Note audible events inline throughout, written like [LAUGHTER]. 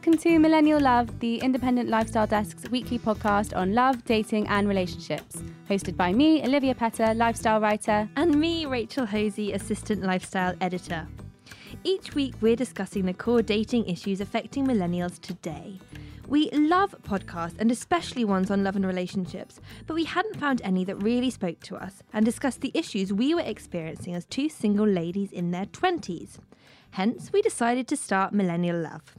Welcome to Millennial Love, the Independent Lifestyle Desk's weekly podcast on love, dating, and relationships. Hosted by me, Olivia Petter, lifestyle writer. And me, Rachel Hosie, assistant lifestyle editor. Each week, we're discussing the core dating issues affecting millennials today. We love podcasts and especially ones on love and relationships, but we hadn't found any that really spoke to us and discussed the issues we were experiencing as two single ladies in their 20s. Hence, we decided to start Millennial Love.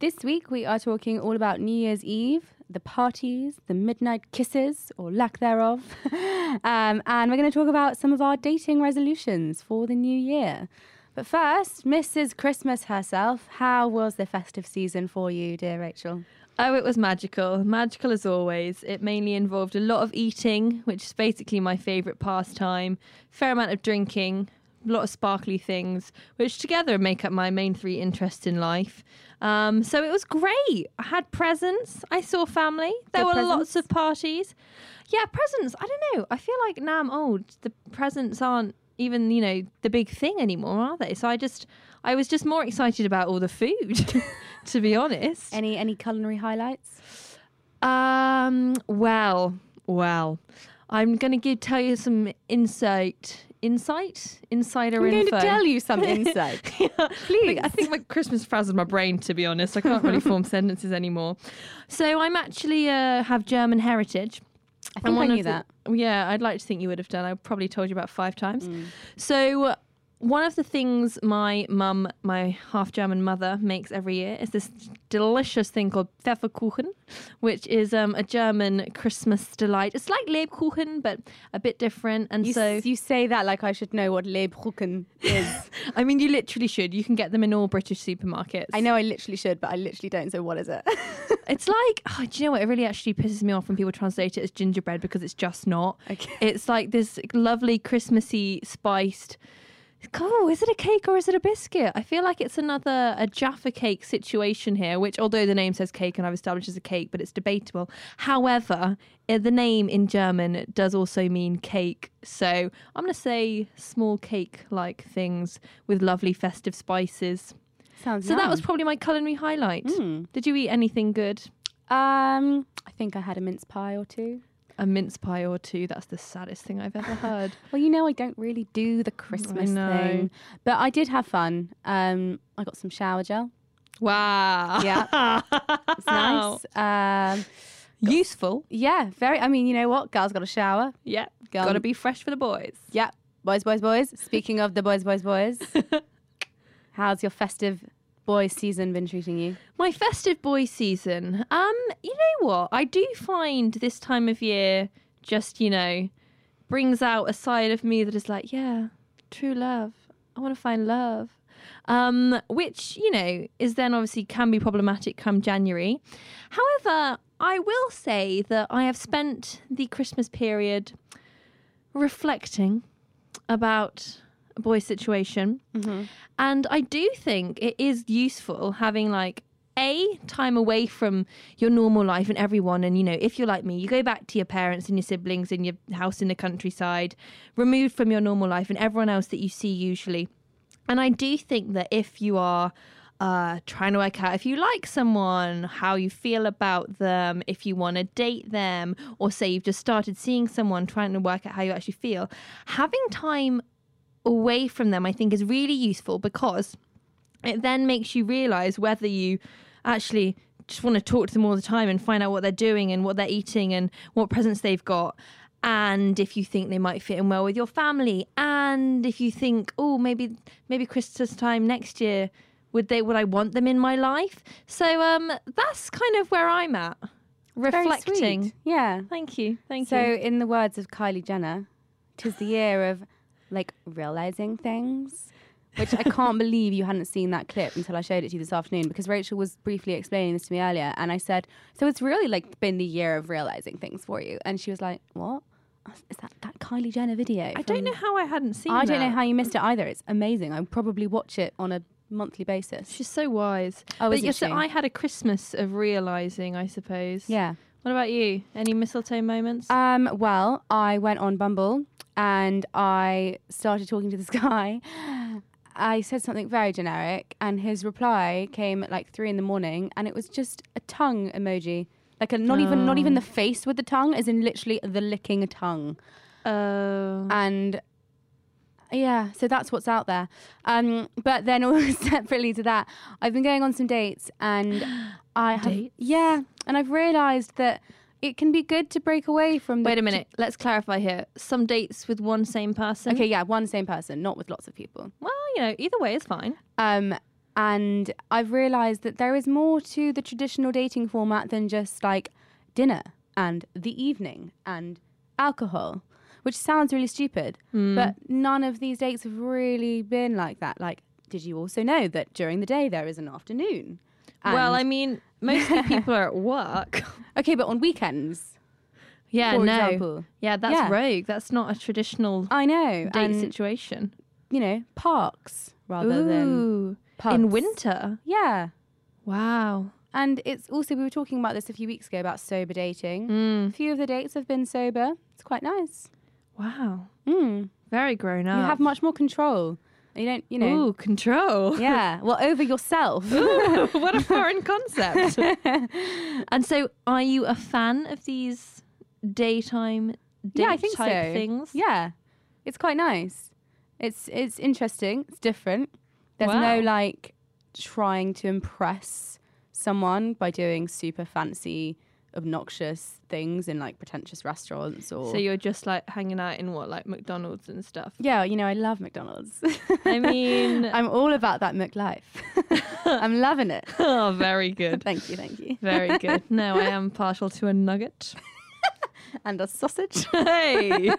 This week, we are talking all about New Year's Eve, the parties, the midnight kisses, or lack thereof. [LAUGHS] um, and we're going to talk about some of our dating resolutions for the new year. But first, Mrs. Christmas herself, how was the festive season for you, dear Rachel? Oh, it was magical. Magical as always. It mainly involved a lot of eating, which is basically my favourite pastime, fair amount of drinking, a lot of sparkly things, which together make up my main three interests in life. Um, so it was great. I had presents. I saw family. There Good were presents? lots of parties. Yeah, presents. I don't know. I feel like now I'm old. The presents aren't even, you know, the big thing anymore, are they? So I just, I was just more excited about all the food, [LAUGHS] to be honest. Any any culinary highlights? Um. Well, well, I'm gonna give tell you some insight, insight, insider I'm going info. to tell you some [LAUGHS] insight. Yeah. Please. I think my Christmas frazzled my brain. To be honest, I can't really form [LAUGHS] sentences anymore. So I'm actually uh, have German heritage. I think I knew the- that. Yeah, I'd like to think you would have done. I probably told you about five times. Mm. So, uh, one of the things my mum, my half German mother, makes every year is this delicious thing called Pfefferkuchen, which is um, a German Christmas delight. It's like Lebkuchen, but a bit different. And You, so, s- you say that like I should know what Lebkuchen is. [LAUGHS] I mean, you literally should. You can get them in all British supermarkets. I know I literally should, but I literally don't. So what is it? [LAUGHS] It's like, oh, do you know what? It really actually pisses me off when people translate it as gingerbread because it's just not. Okay. It's like this lovely Christmassy spiced. Oh, is it a cake or is it a biscuit? I feel like it's another a Jaffa cake situation here, which although the name says cake and I've established as a cake, but it's debatable. However, uh, the name in German does also mean cake. So I'm going to say small cake like things with lovely festive spices. Sounds So that was probably my culinary highlight. Mm. Did you eat anything good? Um, I think I had a mince pie or two. A mince pie or two. That's the saddest thing I've ever heard. [LAUGHS] Well, you know, I don't really do the Christmas thing, but I did have fun. Um, I got some shower gel. wow. Yeah. [LAUGHS] It's nice. Um, Useful. yeah, very. I mean, you know what? Girls got a shower. Yeah. Go Got to be fresh for the boys. Yeah, boys, boys, boys. Speaking of the boys, boys, boys, [LAUGHS] how's your festive boys season been treating you? My festive boy season. Um, you know what? I do find this time of year just, you know, brings out a side of me that is like, yeah, true love. I want to find love. Um, which, you know, is then obviously can be problematic come January. However, I will say that I have spent the Christmas period reflecting about boy situation. And I do think it is useful having like a time away from your normal life and everyone and you know if you're like me you go back to your parents and your siblings in your house in the countryside removed from your normal life and everyone else that you see usually and i do think that if you are uh, trying to work out if you like someone, how you feel about them, if you want to date them, or say you've just started seeing someone, trying to work out how you actually feel. Having time away from them, I think, is really useful because it then makes you realize whether you actually just want to talk to them all the time and find out what they're doing and what they're eating and what presents they've got. And if you think they might fit in well with your family, and if you think, oh, maybe maybe Christmas time next year, would they would I want them in my life? So um, that's kind of where I'm at, reflecting. Yeah. Thank you, thank so, you. So, in the words of Kylie Jenner, tis the year of like realizing things. Which I can't [LAUGHS] believe you hadn't seen that clip until I showed it to you this afternoon because Rachel was briefly explaining this to me earlier. And I said, So it's really like been the year of realizing things for you. And she was like, What? Is that that Kylie Jenner video? I don't know how I hadn't seen I don't know how you missed it either. It's amazing. I probably watch it on a monthly basis. She's so wise. Oh, but yes, she? I had a Christmas of realizing, I suppose. Yeah. What about you? Any mistletoe moments? Um, well, I went on Bumble and I started talking to this [LAUGHS] guy. I said something very generic, and his reply came at like three in the morning, and it was just a tongue emoji, like a not even not even the face with the tongue, as in literally the licking a tongue. Oh. and yeah, so that's what's out there. Um, but then [LAUGHS] separately to that, I've been going on some dates, and [GASPS] I have Dates? yeah, and I've realised that it can be good to break away from. The Wait a minute. Let's clarify here. Some dates with one same person. Okay, yeah, one same person, not with lots of people. Well, you know, either way is fine. Um, and I've realised that there is more to the traditional dating format than just like dinner and the evening and alcohol, which sounds really stupid. Hmm. But none of these dates have really been like that. Like, did you also know that during the day there is an afternoon? well, I And- mean, mostly people are at work. okay, but on weekends, yeah, for no. example. Yeah, that's Yeah. rogue. That's not a traditional I know, date and situation. you know, parks rather than pubs. in winter. Yeah. Wow. And it's also, we were talking about this a few weeks ago about sober dating. Mm. A few of the dates have been sober. It's quite nice. Wow. Mm. Very grown up. You have much more control. You don't, you know. Ooh, control. [LAUGHS] Yeah. Well, over yourself. Ooh, [LAUGHS] what a foreign concept. [LAUGHS] and so, are you a fan of these daytime date yeah, I think type so. things? Yeah. It's quite nice. It's it's interesting. It's different. There's no like trying to impress someone by doing super fancy, obnoxious things in like pretentious restaurants or So you're just like hanging out in what, like McDonald's and stuff? Yeah, you know, I love McDonald's. I mean, [LAUGHS] I'm all about that McLife. [LAUGHS] I'm loving it. [LAUGHS] oh, very good. Thank you, thank you. Very good. No, I am partial to a nugget. And a sausage. Hey.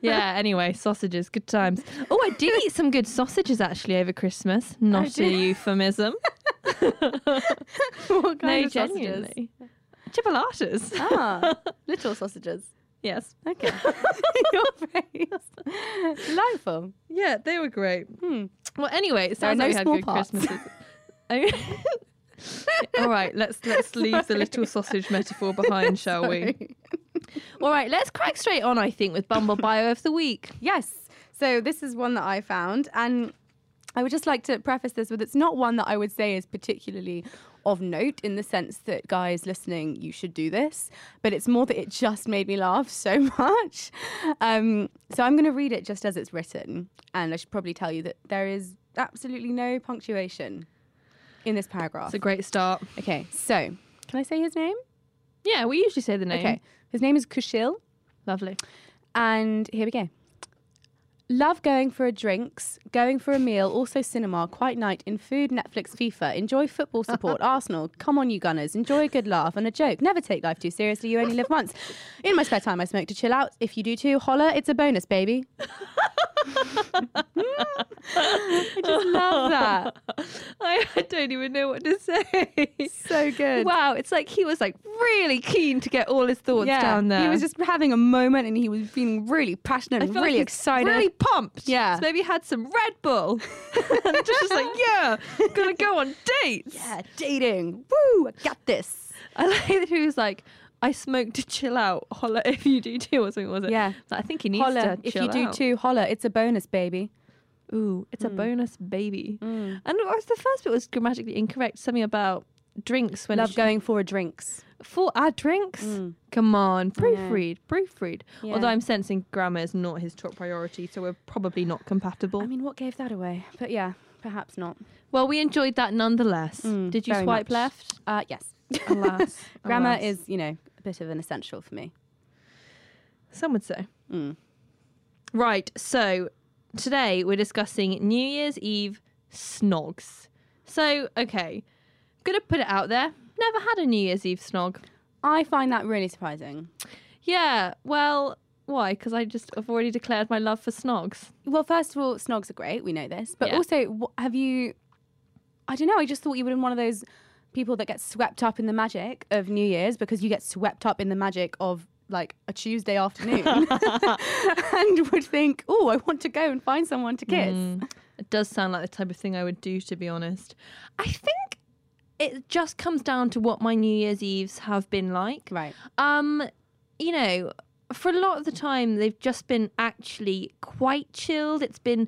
yeah, anyway, sausages, good times. Oh, I did eat some good sausages actually over Christmas. Oh, Not a euphemism. [LAUGHS] what kind no, of sausages? genuinely. Chipolatas. Ah, [LAUGHS] little sausages. yes. Okay. [LAUGHS] Your face. Delightful. Yeah, they were great. Hmm. Well, anyway, it sounds no like we had good parts. Christmases. All right, let's let's leave the little sausage metaphor behind, shall we? All right, let's crack straight on. I think with Bumble Bio of the week. Yes. So this is one that I found, and I would just like to preface this with it's not one that I would say is particularly of note in the sense that guys listening, you should do this, but it's more that it just made me laugh so [LAUGHS] much. Um, so I'm going to read it just as it's written, and I should probably tell you that there is absolutely no punctuation in this paragraph. It's a great start. okay, so can I say his name? Yeah, we usually say the name. Okay, his name is Kushil. Lovely. And here we go. Love going for a drinks, going for a meal, also cinema, quite night in food, Netflix, FIFA. Enjoy football support, [LAUGHS] Arsenal. Come on, you Gunners. Enjoy a good laugh and a joke. Never take life too seriously. You only live once. In my spare time, I smoke to chill out. If you do too, holler. It's a bonus, baby. [LAUGHS] I just love that. [LAUGHS] I, I don't even know what to say. So good. Wow, it's like he was like really keen to get all his thoughts down there. He was just having a moment and he was feeling really passionate I and feel like really he's excited. really pumped. Yeah. so maybe had some Red Bull, [LAUGHS] and just was like, yeah, gonna go on dates. yeah, dating. Woo, I got this. I like that he was like, I smoke to chill out. Holla if you do too, or something was it? Yeah. So I think he needs Holler. to If you do out. too, holler. It's a bonus, baby. Ooh, it's a bonus baby. And of course, the first bit was grammatically incorrect. Something about drinks when Love going for a drinks. for our drinks. Come on, proofread, proofread. Yeah. Although I'm sensing grammar is not his top priority, so we're probably not compatible. I mean, what gave that away? But yeah, perhaps not. well, we enjoyed that nonetheless. Mm, Did you swipe much. left? Uh, yes. Alas, [LAUGHS] Grammar alas. is, you know, a bit of an essential for me. Some would say. Mm. Right. So today we're discussing New Year's Eve snogs. So okay, gonna put it out there. Never had a New Year's Eve snog. I find that really surprising. Yeah. Well, Why? Because I just have already declared my love for snogs. Well, first of all, snogs are great. We know this. But Yeah. also, have you? I don't know. I just thought you would in one of those people that get swept up in the magic of New Year's because you get swept up in the magic of like a Tuesday afternoon [LAUGHS] [LAUGHS] and would think, oh, I want to go and find someone to kiss. Mm. It does sound like the type of thing I would do, to be honest. I think it just comes down to what my New Year's Eves have been like. Right. Um, you know, for a lot of the time, they've just been actually quite chilled. It's been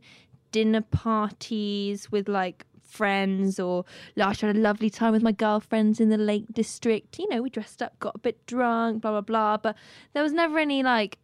dinner parties with like friends, or last year I had a lovely time with my girlfriends in the Lake District. You know, we dressed up, got a bit drunk, blah blah blah. But there was never any like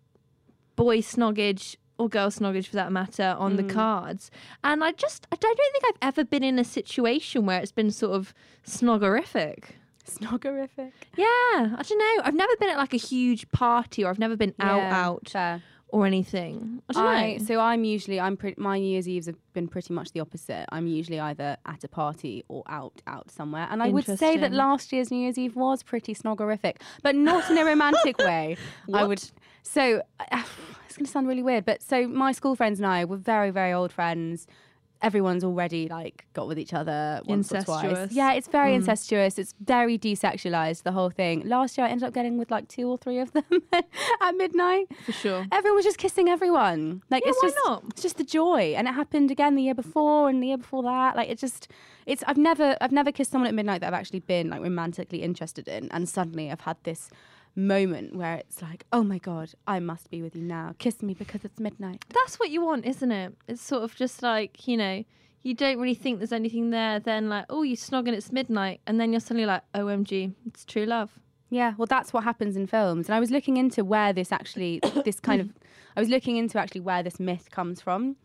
boy snoggage or girl snoggage for that matter on the mm. cards. And I just I don't think I've ever been in a situation where it's been sort of snoggerific. Snoggerific. Yeah, I don't know. I've never been at like a huge party or I've never been out out fair. Or anything. I don't I, know. so I'm usually I'm pretty my New Year's Eves have been pretty much the opposite. I'm usually either at a party or out out somewhere. And I would say that Interesting. last year's New Year's Eve was pretty snoggerific, but not in a romantic [LAUGHS] way. I would so [SIGHS] it's going to sound really weird, but so my school friends and I were very very old friends. Everyone's already like got with each other once or twice. Yeah, it's very mm. incestuous. It's very desexualized. The whole thing. Last year, I ended up getting with like two or three of them [LAUGHS] at midnight. For sure. Everyone was just kissing everyone. Like Yeah, it's why just not? it's just the joy. And it happened again the year before and the year before that. Like it just it's I've never I've never kissed someone at midnight that I've actually been like romantically interested in. And suddenly I've had this moment where it's like, oh my God, I must be with you now. Kiss me because it's midnight. That's what you want, isn't it? It's sort of just like, you know, you don't really think there's anything there, then like, oh, you snog and it's midnight, and then you're suddenly like, OMG, it's true love. Yeah, well, that's what happens in films. And I was looking into where this actually, [COUGHS] this kind of, I was looking into actually where this myth comes from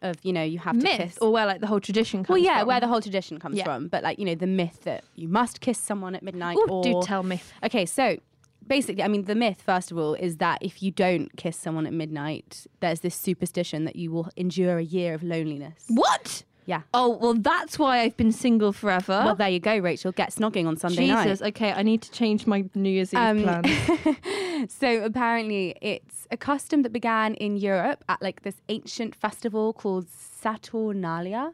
of, you know, you have to kiss. or where like the whole tradition comes well, yeah, from. where the whole tradition comes Yeah. from. But like, you know, the myth that you must kiss someone at midnight Ooh, or. do tell me. Okay, so basically, I mean, the myth, first of all, is that if you don't kiss someone at midnight, there's this superstition that you will endure a year of loneliness. What? Yeah. Oh, well, that's why I've been single forever. Well, there you go, Rachel. Get snogging on Sunday Jesus, night. okay, I need to change my New Year's Eve Um, plan. [LAUGHS] so apparently, it's a custom that began in Europe at like this ancient festival called Saturnalia.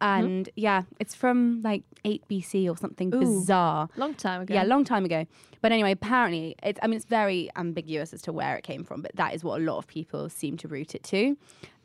Mm-hmm. And yeah, it's from like 8 BC or something Ooh. bizarre. Long time ago. Yeah, long time ago. But anyway, apparently, it's, I mean, it's very ambiguous as to where it came from, but that is what a lot of people seem to root it to.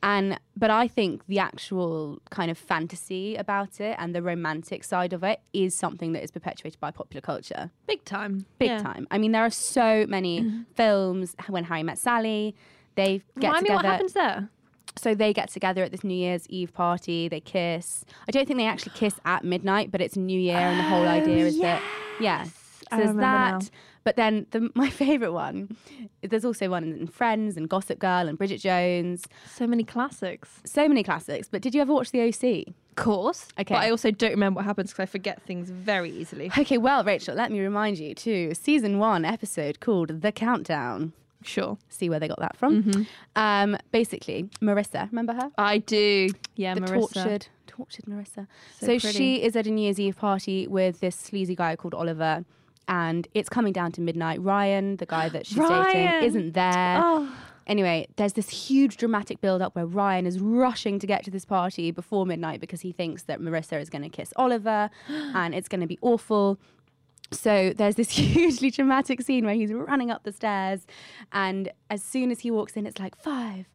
And, but I think the actual kind of fantasy about it and the romantic side of it is something that is perpetuated by popular culture. Big time. Big Yeah. time. I mean, there are so many [CLEARS THROAT] films. When Harry Met Sally, they get Remind me what happens there. So they get together at this New Year's Eve party. They kiss. I don't think they actually kiss at midnight, but it's New Year, and the whole oh, idea is that yeah. So there's that. now. But then the, [LAUGHS] my favorite one, there's also one in Friends and Gossip Girl and Bridget Jones. So many classics. So many classics. But did you ever watch The OC? Course. Okay. But I also don't remember what happens because I forget things very easily. Okay, well, Rachel, let me remind you to season one episode called The Countdown. Sure. See where they got that from. Mm-hmm. Um, basically, Marissa, remember her? I do. Yeah, the Marissa. tortured, tortured Marissa. So So, she is at a New Year's Eve party with this sleazy guy called Oliver, and it's coming down to midnight. Ryan, the guy that she's dating, isn't there. Oh, Anyway, there's this huge dramatic build up where Ryan is rushing to get to this party before midnight because he thinks that Marissa is going to kiss Oliver [GASPS] and it's going to be awful. So there's this [LAUGHS] hugely dramatic scene where he's running up the stairs, and as soon as he walks in, it's like five,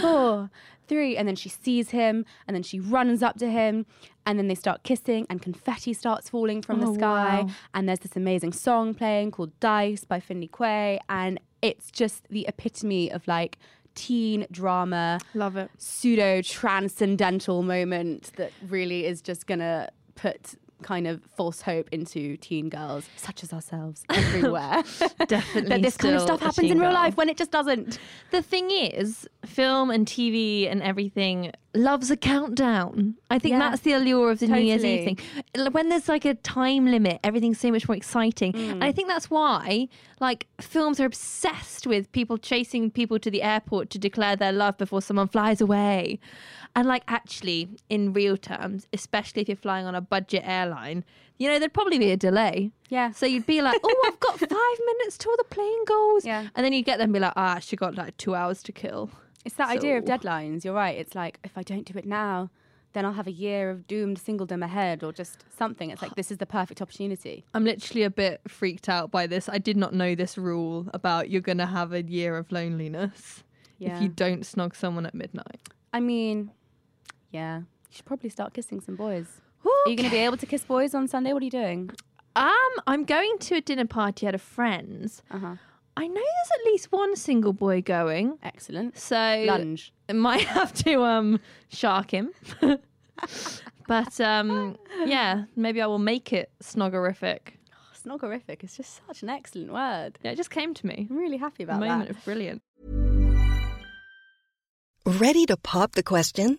four, three, and then she sees him, and then she runs up to him, and then they start kissing, and confetti starts falling from Oh, the sky, wow. and there's this amazing song playing called Dice by Finley Quaye, and it's just the epitome of like teen drama love it. pseudo transcendental moment that really is just gonna put kind of false hope into teen girls such as ourselves [LAUGHS] everywhere. Definitely. [LAUGHS] that this kind of stuff happens in real girl. life when it just doesn't. The thing is, film and TV and everything loves a countdown. I think Yeah. that's the allure of the New Year's Eve thing. When there's like a time limit, everything's so much more exciting. Mm. And I think that's why like films are obsessed with people chasing people to the airport to declare their love before someone flies away. And like actually in real terms, especially if you're flying on a budget airline, you know, there'd probably be a delay. Yeah. So you'd be like, oh, I've got [LAUGHS] five minutes till the plane goes. Yeah. And then you'd get there and be like, ah, she got like two hours to kill. It's that idea of deadlines. You're right. It's like if I don't do it now, then I'll have a year of doomed singledom ahead or just something. It's like this is the perfect opportunity. I'm literally a bit freaked out by this. I did not know this rule about you're going to have a year of loneliness Yeah. if you don't snog someone at midnight. I mean, yeah. You should probably start kissing some boys. Are you going to be able to kiss boys on Sunday? What are you doing? Um, I'm going to a dinner party at a friend's. Uh huh. I know there's at least one single boy going, Excellent. so Lunge. I might [LAUGHS] have to um shark him. [LAUGHS] but um, yeah, maybe I will make it snoggerific. Snoggerific is just such an excellent word. Yeah, it just came to me. I'm really happy about moment that. Moment of brilliant. Ready to pop the question?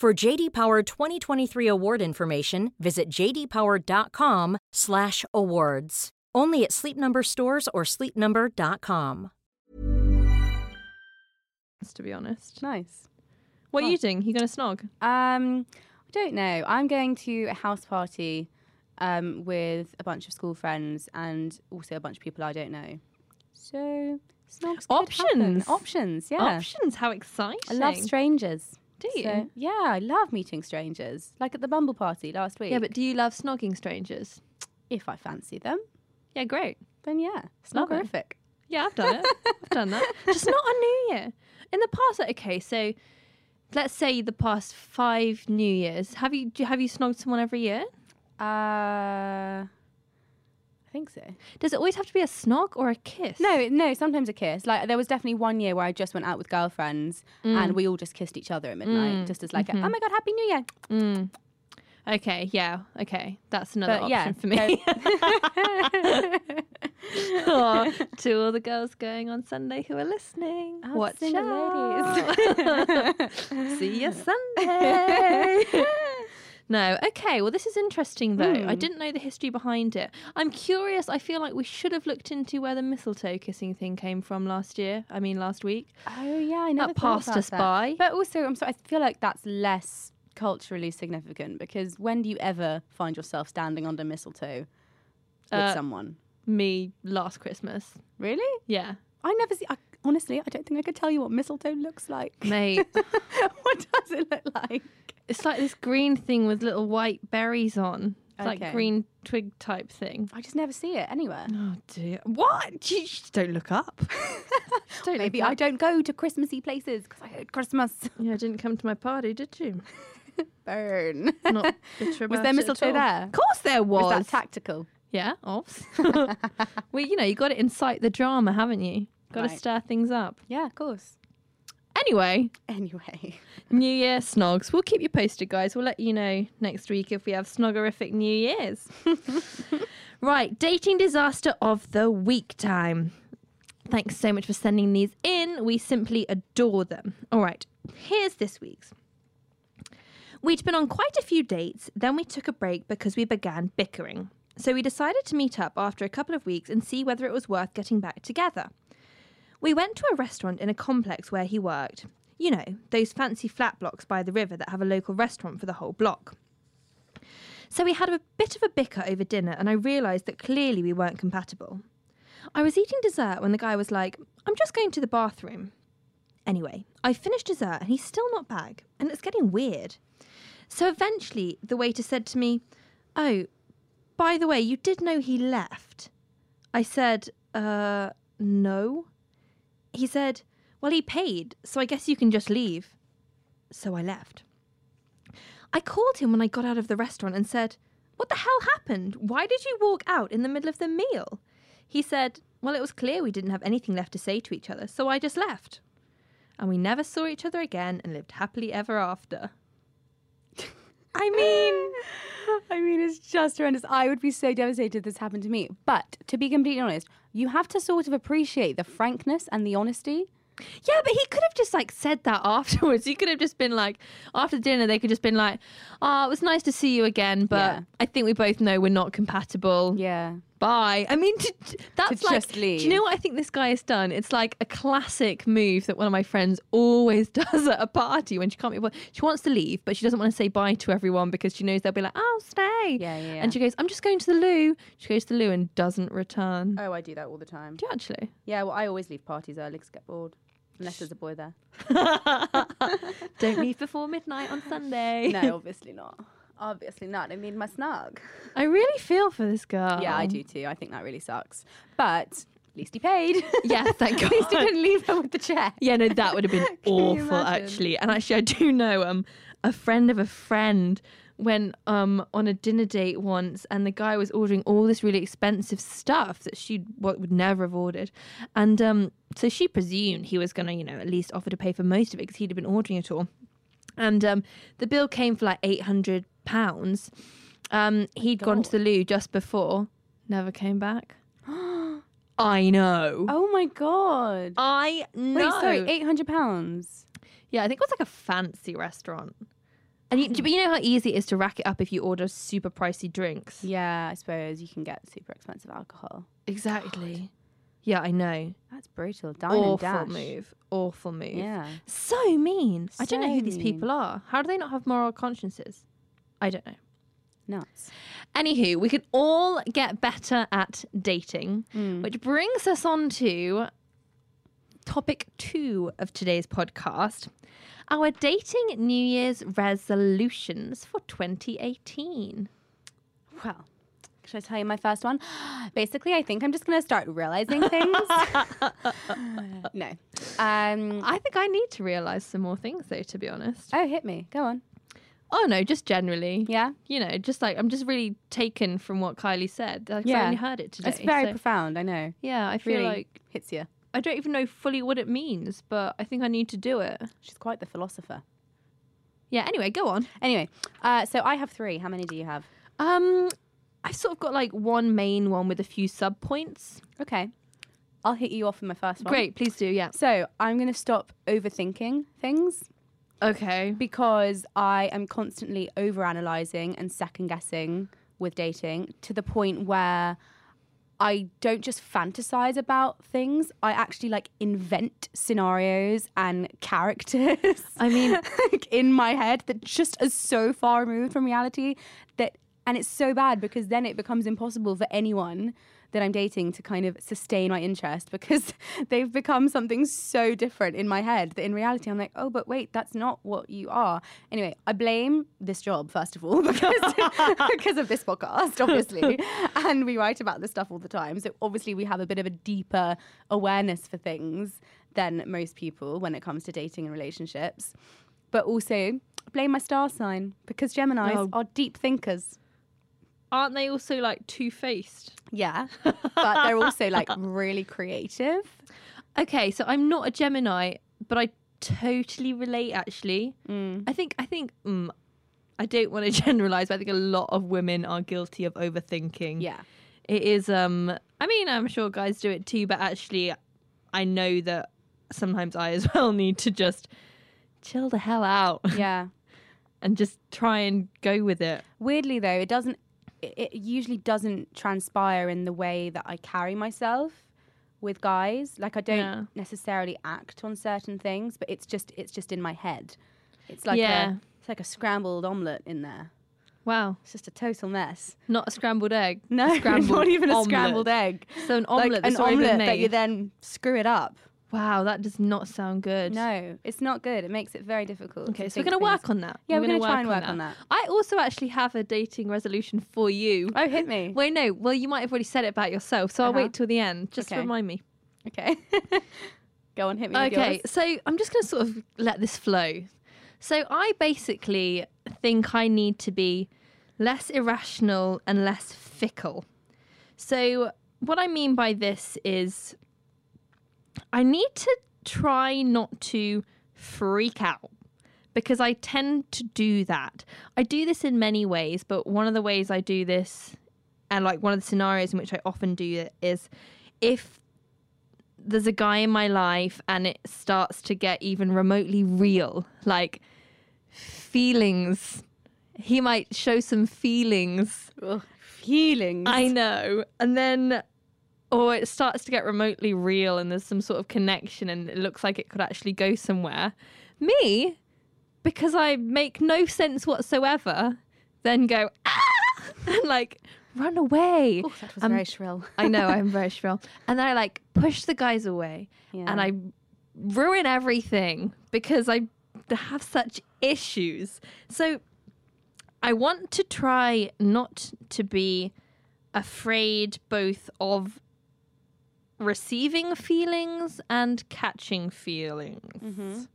For JD Power 2023 award information, visit jdpower.com/awards. Only at Sleep Number stores or sleepnumber.com. To be honest, Nice. what are Oh. you doing? You going to snog? Um, I don't know. I'm going to a house party um, with a bunch of school friends and also a bunch of people I don't know. So snogs could. Options. Options, yeah. Options. How exciting! I love strangers. Do you? So, yeah, I love meeting strangers. Like at the Bumble party last week. yeah, but do you love snogging strangers? if I fancy them, Yeah, great. then yeah, snoggerific. Yeah, I've done it. [LAUGHS] I've done that. Just not on New Year. In the past, okay, so let's say the past five New Years, have you have you snogged someone every year? Uh, I think so. Does it always have to be a snog or a kiss? No, no, sometimes a kiss. Like there was definitely one year where I just went out with girlfriends Mm. and we all just kissed each other at midnight, just as like, a, oh my god, happy New Year. Mm. Okay, yeah, okay, that's another But, yeah, option for me. [LAUGHS] [LAUGHS] Aw, to all the girls going on Sunday who are listening, Oh, watch out. [LAUGHS] See you Sunday. No, okay. Well, this is interesting though. I Hmm. didn't know the history behind it. I'm curious. I feel like we should have looked into where the mistletoe kissing thing came from last year. I mean, last week. Oh yeah, I never That passed about us that. by. But also, I'm sorry, I feel like that's less culturally significant because when do you ever find yourself standing under mistletoe with Uh, someone? Me last Christmas. Really? Yeah, I never see. I, honestly, I don't think I could tell you what mistletoe looks like. mate. [LAUGHS] what does it look like? It's like this green thing with little white berries on. It's Okay. like green twig type thing. I just never see it anywhere. Oh dear. What? You just don't look up. [LAUGHS] Don't Maybe look I don't go to Christmassy places because I hate Christmas. Yeah, I didn't come to my party, did you? [LAUGHS] Burn. Not bitter Was there mistletoe there? Of course there was. Was that tactical? yeah, obs. well, you know, you got to incite the drama, haven't you? Got to Right. stir things up. Yeah, of course. Anyway, Anyway, [LAUGHS] New Year snogs. We'll keep you posted, guys. We'll let you know next week if we have snoggerific New Year's. [LAUGHS] right, dating disaster of the week time. Thanks so much for sending these in. We simply adore them. All right, here's this week's. We'd been on quite a few dates, then we took a break because we began bickering. So we decided to meet up after a couple of weeks and see whether it was worth getting back together. We went to a restaurant in a complex where he worked. You know, those fancy flat blocks by the river that have a local restaurant for the whole block. So we had a bit of a bicker over dinner, and I realised that clearly we weren't compatible. I was eating dessert when the guy was like, I'm just going to the bathroom. Anyway, I finished dessert and he's still not back, and it's getting weird. So eventually, the waiter said to me, Oh, by the way, you did know he left. I said, uh, no. He said, well, he paid, so I guess you can just leave. So I left. I called him when I got out of the restaurant and said, What the hell happened? Why did you walk out in the middle of the meal? He said, Well, it was clear we didn't have anything left to say to each other, so I just left. And we never saw each other again and lived happily ever after. I mean, I mean, it's just horrendous. I would be so devastated if this happened to me. But to be completely honest, you have to sort of appreciate the frankness and the honesty. Yeah, but he could have just like said that [LAUGHS] afterwards. He could have just been like, after dinner, they could just been like, "Oh, it was nice to see you again, but Yeah. I think we both know we're not compatible. Yeah. Bye." I mean, t- t- that's like, just do you know what I think this guy has done? It's like a classic move that one of my friends always [LAUGHS] does at a party when she can't be. well, She wants to leave, but she doesn't want to say bye to everyone because she knows they'll be like, "Oh, stay." Yeah, yeah, yeah. And she goes, "I'm just going to the loo." She goes to the loo and doesn't return. Oh, I do that all the time. Do you actually? Yeah, well, I always leave parties early because I get bored. Unless there's a boy there. [LAUGHS] [LAUGHS] Don't leave before midnight on Sunday. no, obviously not. Obviously not. I need my snug. I really feel for this girl. Yeah, I do too. I think that really sucks. But at least he paid. Yes, [LAUGHS] thank God. at least he didn't leave her with the check. Yeah, no, that would have been [LAUGHS] awful actually. And actually I do know um a friend of a friend went um on a dinner date once and the guy was ordering all this really expensive stuff that she what would never have ordered. And um so she presumed he was gonna, you know, at least offer to pay for most of it because he'd have been ordering it all. And um the bill came for like eight hundred pounds. Um he'd gone to the loo just before, never came back. [GASPS] I know. Oh my god. I know. Wait, sorry, eight hundred pounds. Yeah, I think it was like a fancy restaurant. And you, but you know how easy it is to rack it up if you order super pricey drinks. Yeah, I suppose you can get super expensive alcohol. Exactly. Yeah, I know. That's brutal. Dine and Awful dash. move. Awful move. Yeah. So mean. I don't know So who these mean. people are. How do they not have moral consciences? I don't know. Nuts. Anywho, we can all get better at dating, Mm. which brings us on to topic two of today's podcast our dating New Year's resolutions for 2018. Well, should I tell you my first one? [GASPS] Basically, I think I'm just going to start realizing things. [LAUGHS] [SIGHS] no. Um, I think I need to realize some more things, though, to be honest. oh, hit me. Go on. Oh, no, just generally. Yeah? You know, just like I'm just really taken from what Kylie said. Like, I Yeah. only heard it today. It's very so- profound, I know. yeah, I feel Really like hits you. I don't even know fully what it means, but I think I need to do it. She's quite the philosopher. Yeah, anyway, go on. Anyway, uh, so I have three. How many do you have? Um, I've sort of got like one main one with a few sub points. Okay. I'll hit you off in my first one. Great, please do. Yeah. So I'm going to stop overthinking things Okay. because I am constantly overanalyzing and second guessing with dating to the point where I don't just fantasize about things. I actually like invent scenarios and characters. I mean- [LAUGHS] like, in my head that just are so far removed from reality that, and it's so bad because then it becomes impossible for anyone that I'm dating to kind of sustain my interest [LAUGHS] because they've become something so different in my head that in reality I'm like, oh, but wait, that's not what you are. Anyway, I blame this job first of all [LAUGHS] because [LAUGHS] because of this podcast, obviously, and we write about this stuff all the time. So obviously we have a bit of a deeper awareness for things than most people when it comes to dating and relationships. But also blame my star sign because Gemini's Oh. are deep thinkers. Aren't they also like two faced? Yeah, [LAUGHS] but they're also like really creative. Okay, so I'm not a Gemini, but I totally relate. Actually, I think I think mm, I don't want to [LAUGHS] generalize, but I think a lot of women are guilty of overthinking. Yeah. it is. Um, I mean, I'm sure guys do it too, but actually, I know that sometimes I as [LAUGHS] well need to just chill the hell out Yeah. and just try and go with it. Weirdly though, it doesn't it, usually doesn't transpire in the way that I carry myself with guys. Like I don't Yeah. necessarily act on certain things, but it's just it's just in my head. It's like Yeah. a it's like a scrambled omelette in there. Wow, It's just a total mess. not a scrambled egg. No, [LAUGHS] scrambled not even a omelette. scrambled egg. So an omelette, like an omelette that you then screw it up. Wow, that does not sound good. No, it's not good. It makes it very difficult. Okay, so we're going to work on that. Yeah, we're gonna gonna try and work on that. I also actually have a dating resolution for you. Oh, hit me. [LAUGHS] Wait, no. Well, you might have already said it about yourself, so I'll Uh-huh. wait till the end. Just Okay. remind me. Okay. [LAUGHS] Go on, hit me. Okay, so I'm just going to sort of let this flow. So I basically think I need to be less irrational and less fickle. So what I mean by this is I need to try not to freak out because I tend to do that. I do this in many ways, but one of the ways I do this and like one of the scenarios in which I often do it is if there's a guy in my life and it starts to get even remotely real, like feelings. He might show some feelings. Ugh, feelings. I know. And then, or it starts to get remotely real and there's some sort of connection and it looks like it could actually go somewhere. Me, because I make no sense whatsoever, then go, ah! [LAUGHS] and like run away. Ooh, that was Um, very shrill. I know I'm [LAUGHS] very shrill. And then I like push the guys away Yeah. and I ruin everything because I have such issues. So I want to try not to be afraid both of receiving feelings and catching feelings.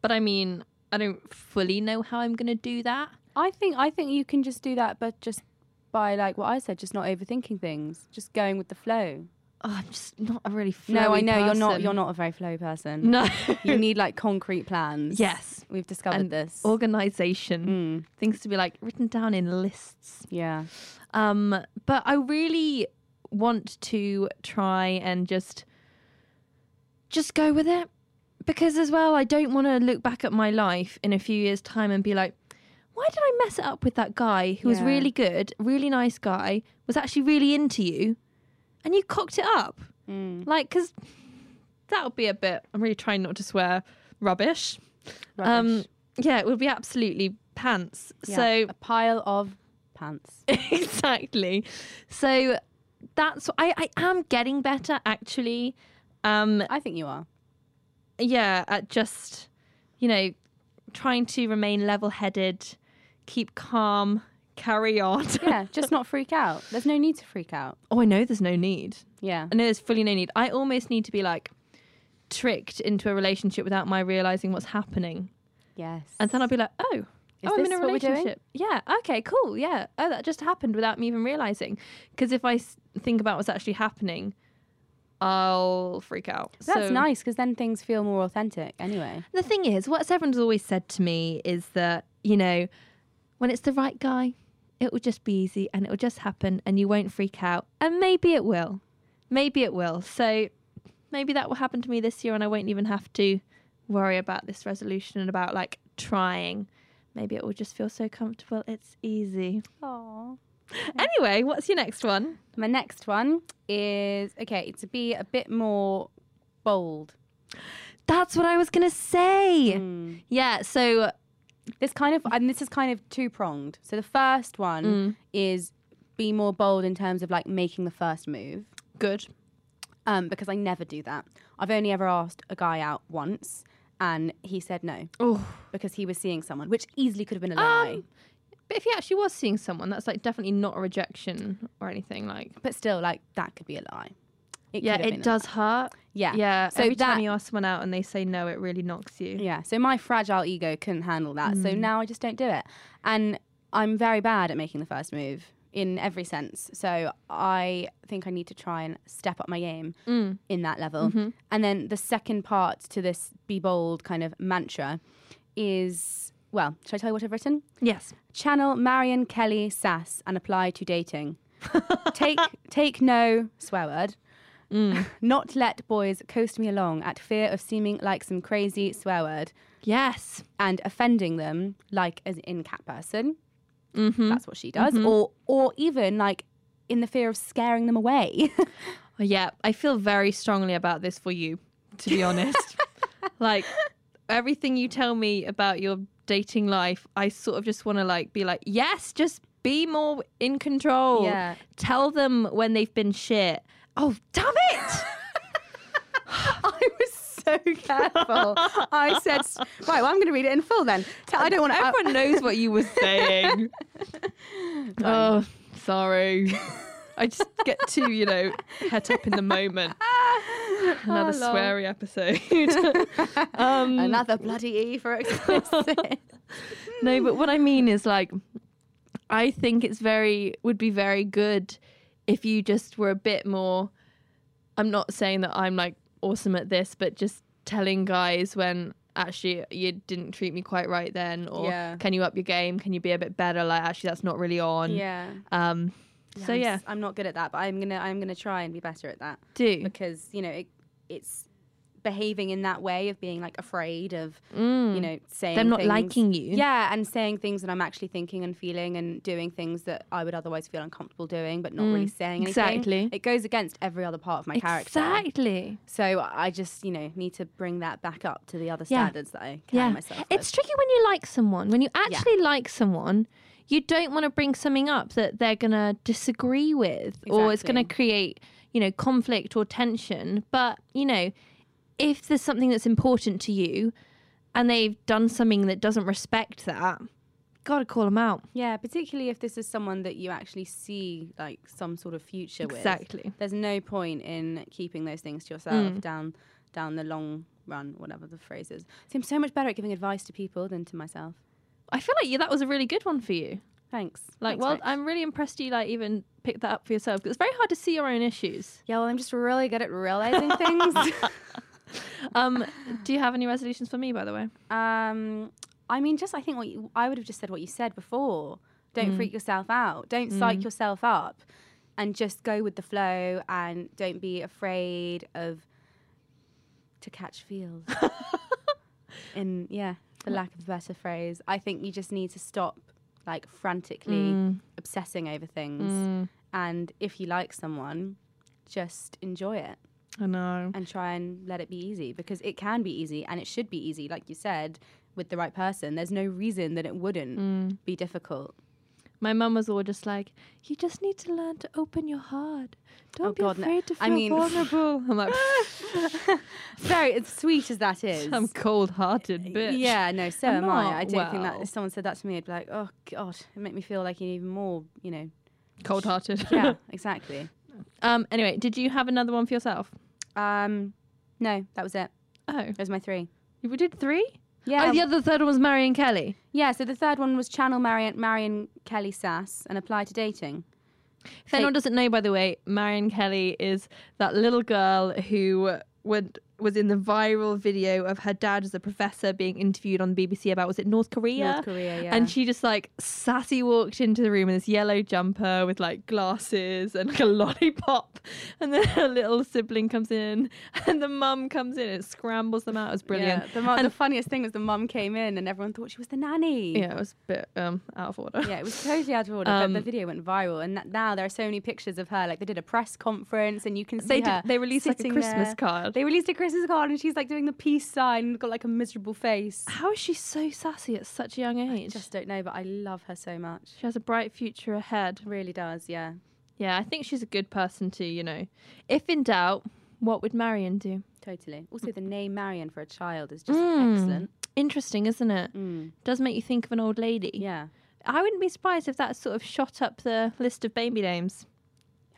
But I mean, I don't fully know how I'm going to do that. I think I think you can just do that, but just by like what I said, just not overthinking things, just going with the flow. Oh, I'm just not a really no, I know you're not. You're not a very flow person. No. you need like concrete plans. Yes. we've discovered and this. organization. Mm, Things to be like written down in lists. yeah. Um, but I really want to try and just just go with it because as well I don't want to look back at my life in a few years time and be like why did I mess it up with that guy who was really good, really nice guy, was actually really into you and you cocked it up? Mm, Like cuz that would be a bit I'm really trying not to swear rubbish. Um yeah, it would be absolutely pants. Yeah, So a pile of pants. [LAUGHS] exactly. So that's I, I am getting better actually. Um I think you are. yeah, at just you know, trying to remain level headed, keep calm, carry on. [LAUGHS] Yeah, just not freak out. There's no need to freak out. oh, I know there's no need. Yeah. I know there's fully no need. I almost need to be like tricked into a relationship without my realizing what's happening. Yes. And then I'll be like, oh, Is oh, I'm in a what we're doing? relationship. Yeah. Okay. Cool. Yeah. Oh, that just happened without me even realizing. Because if I s- think about what's actually happening, I'll freak out. That's So- nice because then things feel more authentic. Anyway. The thing is, what everyone's always said to me is that you know, when it's the right guy, it will just be easy and it will just happen, and you won't freak out. And maybe it will. Maybe it will. So maybe that will happen to me this year, and I won't even have to worry about this resolution and about like trying. Maybe it will just feel so comfortable. It's easy. Aww. [LAUGHS] Anyway, what's your next one? My next one is okay to be a bit more bold. That's what I was gonna say. Mm. Yeah. So This kind of and this is kind of two pronged. So the first one Mm. is be more bold in terms of like making the first move. good. Um, because I never do that. I've only ever asked a guy out once, and he said no Oh. because he was seeing someone, which easily could have been a lie. Um, But if he actually was seeing someone, that's like definitely not a rejection or anything. Like, but still, like that could be a lie. It yeah, it does hurt. Yeah, Yeah. So every time you ask someone out and they say no, it really knocks you. Yeah. So my fragile ego couldn't handle that. Mm. So now I just don't do it. And I'm very bad at making the first move in every sense. So I think I need to try and step up my game Mm. in that level. Mm-hmm. And then the second part to this be bold kind of mantra is well, should I tell you what I've written? Yes. Channel Marion Kelly Sass and apply to dating. [LAUGHS] take take no swear word. Mm. [LAUGHS] Not let boys coast me along at fear of seeming like some crazy swear word Yes. and offending them like as in cat person. Mm-hmm. That's what she does. Or or even like in the fear of scaring them away. [LAUGHS] Yeah, I feel very strongly about this for you, to be honest. [LAUGHS] like everything you tell me about your dating life, I sort of just want to like be like, yes, just be more in control. Yeah. Tell them when they've been shit. Oh, damn it! So [LAUGHS] careful. I said, right, well, I'm going to read it in full then. I don't want to. Everyone knows what you were saying. [LAUGHS] oh, sorry. I just get too, you know, het up in the moment. [LAUGHS] Another Oh, sweary episode. um, Another bloody E for explicit. no, but what I mean is like, I think it's very would be very good if you just were a bit more. I'm not saying that I'm like awesome at this, but just telling guys when actually you didn't treat me quite right then, or Yeah. can you up your game? Can you be a bit better? Like actually, that's not really on. yeah. Um. So I'm yeah, s- I'm not good at that, but I'm gonna I'm gonna try and be better at that do because you know it, it's behaving in that way of being like afraid of you mm. know saying them not things- liking you. Yeah, and saying things that I'm actually thinking and feeling and doing things that I would otherwise feel uncomfortable doing, but not really mm. saying anything. exactly. It goes against every other part of my character. Exactly. So I just, you know, need to bring that back up to the other Yeah. standards that I carry myself with. It's tricky when you like someone. When you actually like someone, you don't want to bring something up that they're going to disagree with or it's going to create, you know, conflict or tension. But, you know, if there's something that's important to you and they've done something that doesn't respect that, got to call them out. yeah, particularly if this is someone that you actually see like some sort of future with. Exactly. There's no point in keeping those things to yourself mm. down down the long run, whatever the phrase is. Seems so much better at giving advice to people than to myself. I feel like you, that was a really good one for you. Thanks. Like, Thanks, well, Rich. I'm really impressed you like even picked that up for yourself because it's very hard to see your own issues. yeah, well, I'm just really good at realizing things. [LAUGHS] [LAUGHS] Um, do you have any resolutions for me, by the way? Um, I mean, just I think what you, I would have just said what you said before. Don't freak yourself out. Don't psych yourself up, and just go with the flow. And don't be afraid of to catch feels. [LAUGHS] In yeah, for lack of a better phrase, I think you just need to stop like frantically obsessing over things. And if you like someone, just enjoy it I know. and try and let it be easy because it can be easy and it should be easy, like you said, with the right person. There's no reason that it wouldn't Mm. be difficult. My mum was all just like, "You just need to learn to open your heart. Don't Oh, be God, no. afraid to feel I mean- [LAUGHS] vulnerable." I'm like, [LAUGHS] Very as sweet as that is. "I'm cold-hearted bitch." Yeah, no, so I'm am I. not, I don't think that if someone said that to me, I'd be like, oh god, it make me feel like even more, you know. cold-hearted. Yeah, [LAUGHS] exactly. um. Anyway, did you have another one for yourself? Um, no, that was it. Oh, Those are my three. we did three. Yeah, Oh, the other third one was Marion Kelly. yeah. So the third one was channel Marion Marion Kelly Sass and apply to dating. If anyone doesn't know, by the way, Marion Kelly is that little girl who would was in the viral video of her dad as a professor being interviewed on BBC about was it North Korea? North Korea, yeah. And she just like sassy walked into the room in this yellow jumper with like glasses and like a lollipop, and then her little sibling comes in, and the mum comes in and scrambles them out. It was brilliant. Yeah, the, and the funniest thing was the mum came in and everyone thought she was the nanny. yeah, it was a bit um out of order. Yeah, it was totally out of order, Um, but the video went viral, and now there are so many pictures of her. Like they did a press conference, and you can see They did- her. they released, like, a Christmas there. card. They released a Christmas card, and she's like doing the peace sign, and got like a miserable face. How is she so sassy at such a young age? I Just don't know, but I love her so much. She has a bright future ahead. Really does, yeah. Yeah, I think she's a good person too, you know. If in doubt, what would Marion do? Totally. Also, the name Marion for a child is just Mm. excellent. Interesting, isn't it? Mm. Does make you think of an old lady. Yeah, I wouldn't be surprised if that sort of shot up the list of baby names.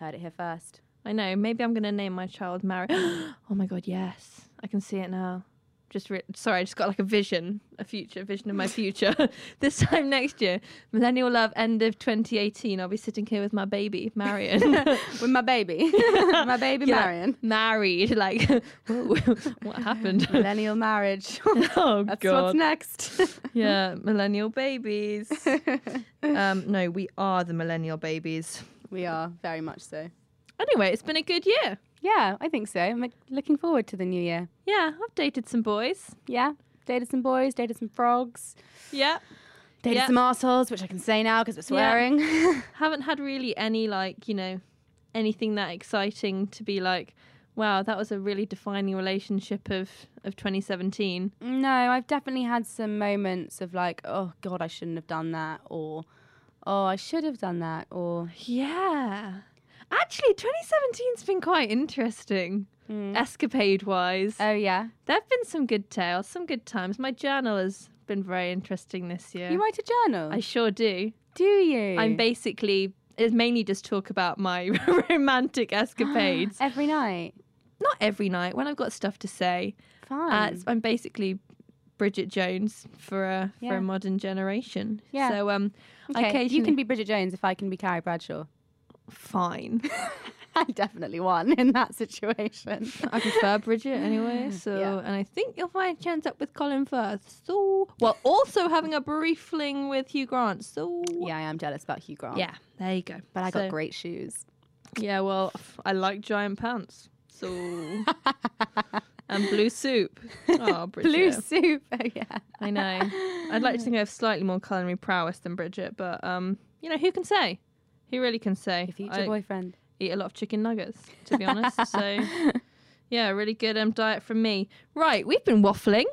heard it here first. I know. Maybe I'm going to name my child Mary. [GASPS] oh my god, yes. I can see it now. Just re- sorry, I just got like a vision, a future vision of my future. [LAUGHS] this time next year, Millennial Love, end of 2018. I'll be sitting here with my baby Marion. [LAUGHS] [LAUGHS] With my baby, my baby Yeah, Marion. married. Like, whoa, what happened? Millennial marriage. oh That's god. what's next. yeah, millennial babies. um, no, we are the millennial babies. we are very much so. Anyway, it's been a good year. Yeah, I think so. I'm like, looking forward to the new year. Yeah, I've dated some boys. Yeah, dated some boys, dated some frogs, Yeah. dated Yeah. some arseholes, which I can say now because we're Yeah. swearing. [LAUGHS] Haven't had really any, like, you know, anything that exciting to be like, wow, that was a really defining relationship of, of 2017. no, I've definitely had some moments of like, oh God, I shouldn't have done that, or oh, I should have done that, or Yeah. Actually, 2017's been quite interesting. escapade wise. Oh yeah. there have been some good tales, some good times. My journal has been very interesting this year. You write a journal? I sure do. Do you? I'm basically it's mainly just talk about my [LAUGHS] romantic escapades. [GASPS] every night. Not every night when I've got stuff to say. Fun. Uh, I'm basically Bridget Jones for a for a modern generation. Yeah. So um, okay, you can be Bridget Jones if I can be Carrie Bradshaw. Fine. [LAUGHS] I definitely won in that situation. I prefer Bridget anyway. [LAUGHS] So Yeah. and I think you'll find chance up with Colin Firth. So while also having a brief fling with Hugh Grant. So yeah, I am jealous about Hugh Grant. yeah, there you go. But I got great shoes. Yeah, well, I like giant pants. So [LAUGHS] and blue soup. Oh, Bridget. Blue soup. Oh yeah. I know. I'd like to think I have slightly more culinary prowess than Bridget, but um, you know, who can say? Who really can say? Your future I boyfriend. eat a lot of chicken nuggets, to be honest. [LAUGHS] so, yeah, really good um, diet from me. Right, we've been waffling.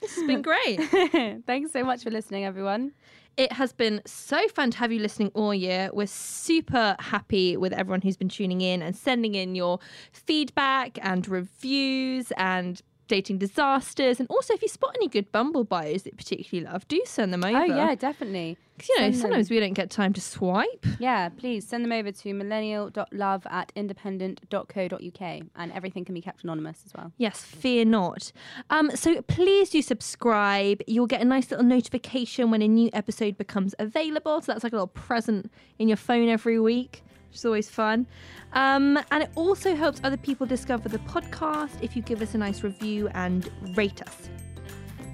This has been [LAUGHS] great. Thanks so much for listening, everyone. It has been so fun to have you listening all year. We're super happy with everyone who's been tuning in and sending in your feedback and reviews and dating disasters. And also, if you spot any good Bumble bios that you particularly love, do send them over. Oh yeah, definitely. 'Cause, you know, Send them. sometimes we don't get time to swipe. Yeah, please send them over to millennial.love at independent.co.uk and everything can be kept anonymous as well. Yes, fear not. Um, so please do subscribe. You'll get a nice little notification when a new episode becomes available. So that's like a little present in your phone every week, which is always fun. Um, and it also helps other people discover the podcast if you give us a nice review and rate us.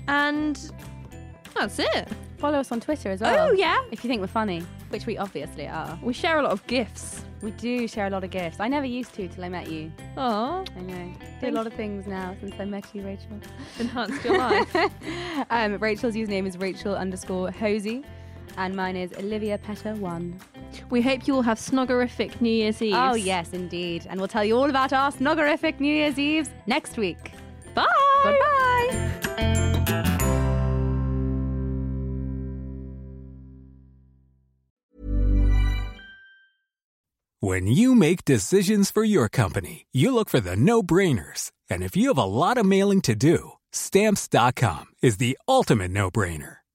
And that's it. Follow us on Twitter as well. Oh, yeah. If you think we're funny, which we obviously are. We share a lot of gifts. We do share a lot of gifts. I never used to till I met you. Oh, I know. Do a lot of things now since I met you, Rachel. enhanced your life. [LAUGHS] um, Rachel's username is Rachel underscore Hosie. And mine is Olivia Petter one. we hope you all have snoggerific New Year's Eve. Oh yes, indeed. And we'll tell you all about our snoggerific New Year's Eves next week. Bye. Goodbye. When you make decisions for your company, you look for the no brainers. And if you have a lot of mailing to do, stamps.com is the ultimate no brainer.